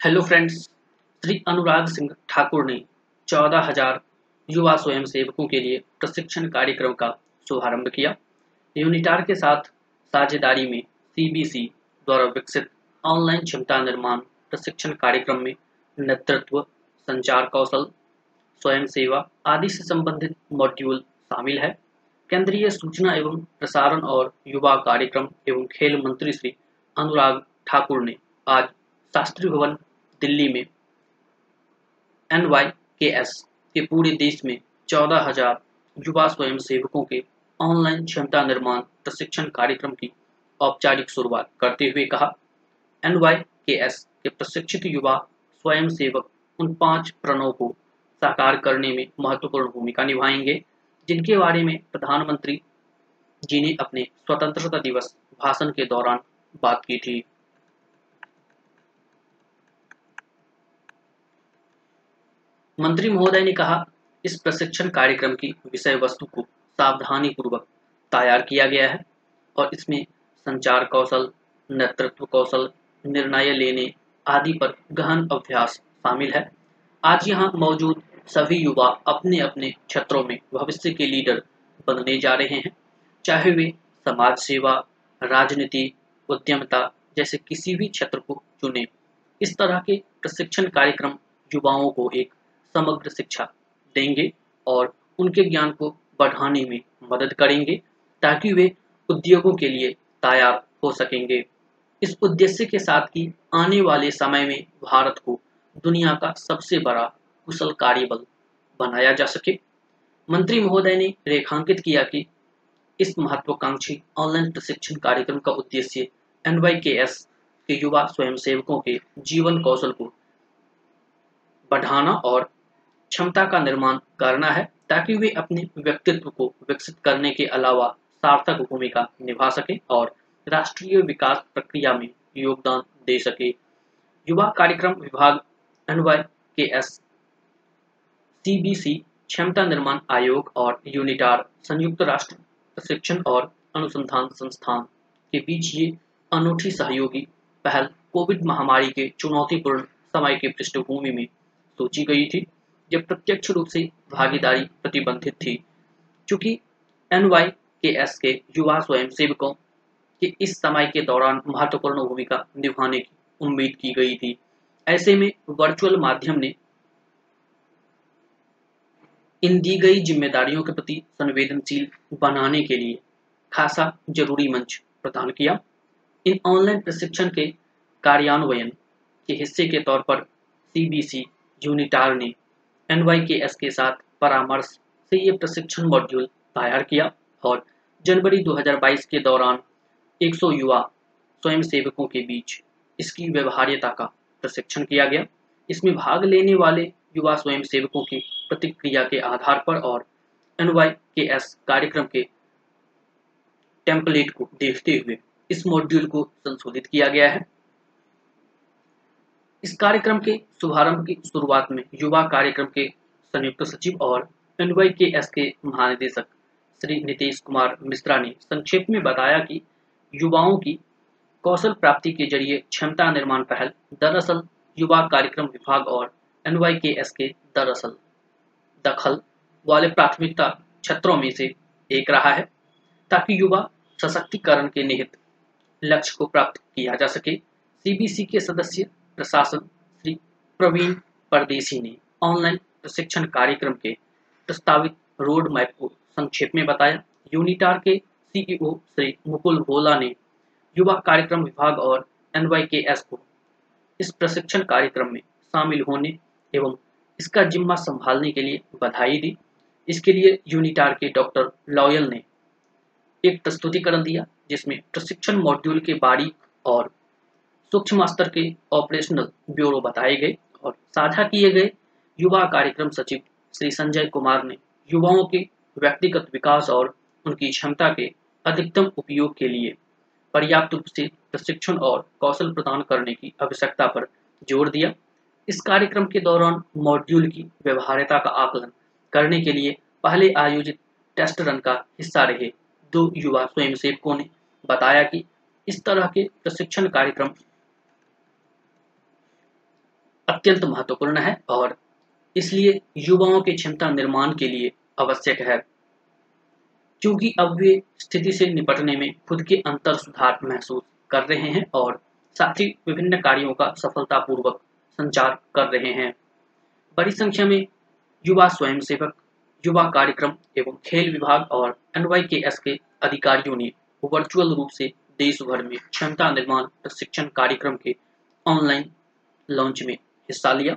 Hello friends Shri Anurag Singh Thakur ने चौदह हज़ार युवा स्वयं सेवकों के लिए प्रशिक्षण कार्यक्रम का शुभारंभ किया। यूनिटार के साथ साझेदारी में सीबीसी द्वारा विकसित ऑनलाइन क्षमता निर्माण प्रशिक्षण कार्यक्रम में नेतृत्व, संचार कौशल स्वयं सेवा आदि से संबंधित मॉड्यूल शामिल है। केंद्रीय सूचना एवं प्रसारण और युवा कार्यक्रम एवं खेल मंत्री श्री अनुराग ठाकुर ने आज शास्त्री भवन दिल्ली में। एन के पूरे देश में चौदह हज़ार युवा स्वयं सेवकों के ऑनलाइन क्षमता निर्माण प्रशिक्षण कार्यक्रम की औपचारिक शुरुआत करते हुए कहा। एन के एस के प्रशिक्षित युवा स्वयं सेवक उन पाँच प्रणों को साकार करने में महत्वपूर्ण भूमिका निभाएँगे, जिनके बारे में प्रधानमंत्री जी ने अपने स्वतंत्रता दिवस भाषण के दौरान बात की थी। मंत्री महोदय ने कहा, इस प्रशिक्षण कार्यक्रम की विषय वस्तु को सावधानी पूर्वक तैयार किया गया है और इसमें संचार कौशल, नेतृत्व कौशल, निर्णय लेने आदि पर गहन अभ्यास शामिल है। आज यहाँ मौजूद सभी युवा अपने अपने क्षेत्रों में भविष्य के लीडर बनने जा रहे हैं। चाहे वे समाज सेवा, राजनीति, उद्यमता जैसे किसी भी क्षेत्र को चुने, इस तरह के प्रशिक्षण कार्यक्रम युवाओं को एक समग्र शिक्षा देंगे और उनके ज्ञान को बढ़ाने में मदद करेंगे ताकि वे उद्योगों के लिए तैयार हो सकेंगे। इस उद्देश्य के साथ कि आने वाले समय में भारत को दुनिया का सबसे बड़ा कुशल कार्यबल बनाया जा सके। मंत्री महोदय ने रेखांकित किया कि इस महत्वाकांक्षी ऑनलाइन प्रशिक्षण कार्यक्रम का उद्देश्य एन के युवा स्वयंसेवकों के जीवन कौशल को बढ़ाना और क्षमता का निर्माण करना है ताकि वे अपने व्यक्तित्व को विकसित करने के अलावा सार्थक भूमिका निभा सके और राष्ट्रीय विकास प्रक्रिया में योगदान दे सके। युवा कार्यक्रम विभाग के एस सीबीसी, क्षमता निर्माण आयोग और यूनिटार, संयुक्त राष्ट्र प्रशिक्षण और अनुसंधान संस्थान के बीच ये अनूठी सहयोगी पहल कोविड महामारी के चुनौतीपूर्ण समय के पृष्ठभूमि में सोची गई थी। जब प्रत्यक्ष रूप से भागीदारी प्रतिबंधित थी। चूँकि एन वाई के एस के युवा स्वयं सेवकों के इस समय के दौरान महत्वपूर्ण भूमिका निभाने की उम्मीद की गई थी। ऐसे में वर्चुअल माध्यम ने इन दी गई जिम्मेदारियों के प्रति संवेदनशील बनाने के लिए खासा ज़रूरी मंच प्रदान किया। इन ऑनलाइन प्रशिक्षण के कार्यान्वयन के हिस्से के तौर पर सीबीसी यूनिटार ने एन के साथ परामर्श से ये प्रशिक्षण मॉड्यूल तैयार किया और जनवरी 2022 के दौरान 100 युवा स्वयंसेवकों के बीच इसकी व्यवहार्यता का प्रशिक्षण किया गया। इसमें भाग लेने वाले युवा स्वयंसेवकों की प्रतिक्रिया के आधार पर और एन कार्यक्रम के टेम्पलेट को देखते हुए इस मॉड्यूल को संशोधित किया गया है। इस कार्यक्रम के शुभारंभ की शुरुआत में युवा कार्यक्रम के संयुक्त सचिव और एनवाई के एस के महानिदेशक श्री नीतीश कुमार मिश्रा ने संक्षेप में बताया कि युवाओं की कौशल प्राप्ति के ज़रिए क्षमता निर्माण पहल दरअसल युवा कार्यक्रम विभाग और एनवाई के एस के दरअसल दखल वाले प्राथमिकता क्षेत्रों में से एक रहा है, ताकि युवा सशक्तिकरण के निहित लक्ष्य को प्राप्त किया जा सके। सीबीसी के सदस्य प्रशासन श्री प्रवीण परदेसी ने ऑनलाइन प्रशिक्षण कार्यक्रम के प्रस्तावित रोड मैप को संक्षेप में बताया। यूनिटार के सीईओ श्री मुकुल भोला ने युवा कार्यक्रम विभाग और एन को इस प्रशिक्षण कार्यक्रम में शामिल होने एवं इसका जिम्मा संभालने के लिए बधाई दी। इसके लिए यूनिटार के डॉक्टर लॉयल ने एक प्रस्तुतिकरण दिया, जिसमें प्रशिक्षण मॉड्यूल के बारीक और सूक्ष्म स्तर के ऑपरेशनल ब्यूरो बताए गए और साझा किए गए युवा कार्यक्रम सचिव श्री संजय कुमार ने युवाओं के व्यक्तिगत विकास और उनकी क्षमता के अधिकतम उपयोग के लिए पर्याप्त रूप से प्रशिक्षण और कौशल प्रदान करने की आवश्यकता पर ज़ोर दिया। इस कार्यक्रम के दौरान मॉड्यूल की व्यवहार्यता का आकलन करने के लिए पहले आयोजित टेस्ट रन का हिस्सा रहे दो युवा स्वयंसेवकों ने। बताया कि इस तरह के प्रशिक्षण कार्यक्रम अत्यंत महत्वपूर्ण है और इसलिए युवाओं के क्षमता निर्माण के लिए आवश्यक है। क्योंकि अब वे स्थिति से निपटने में खुद के अंतर सुधार महसूस कर रहे हैं और साथ ही विभिन्न कार्यों का सफलतापूर्वक संचार कर रहे हैं। बड़ी संख्या में युवा स्वयंसेवक, युवा कार्यक्रम एवं खेल विभाग और एनवाईकेएस के अधिकारियों ने वर्चुअल रूप से देश भर में क्षमता निर्माण प्रशिक्षण कार्यक्रम के ऑनलाइन लॉन्च में हिस्सा लिया।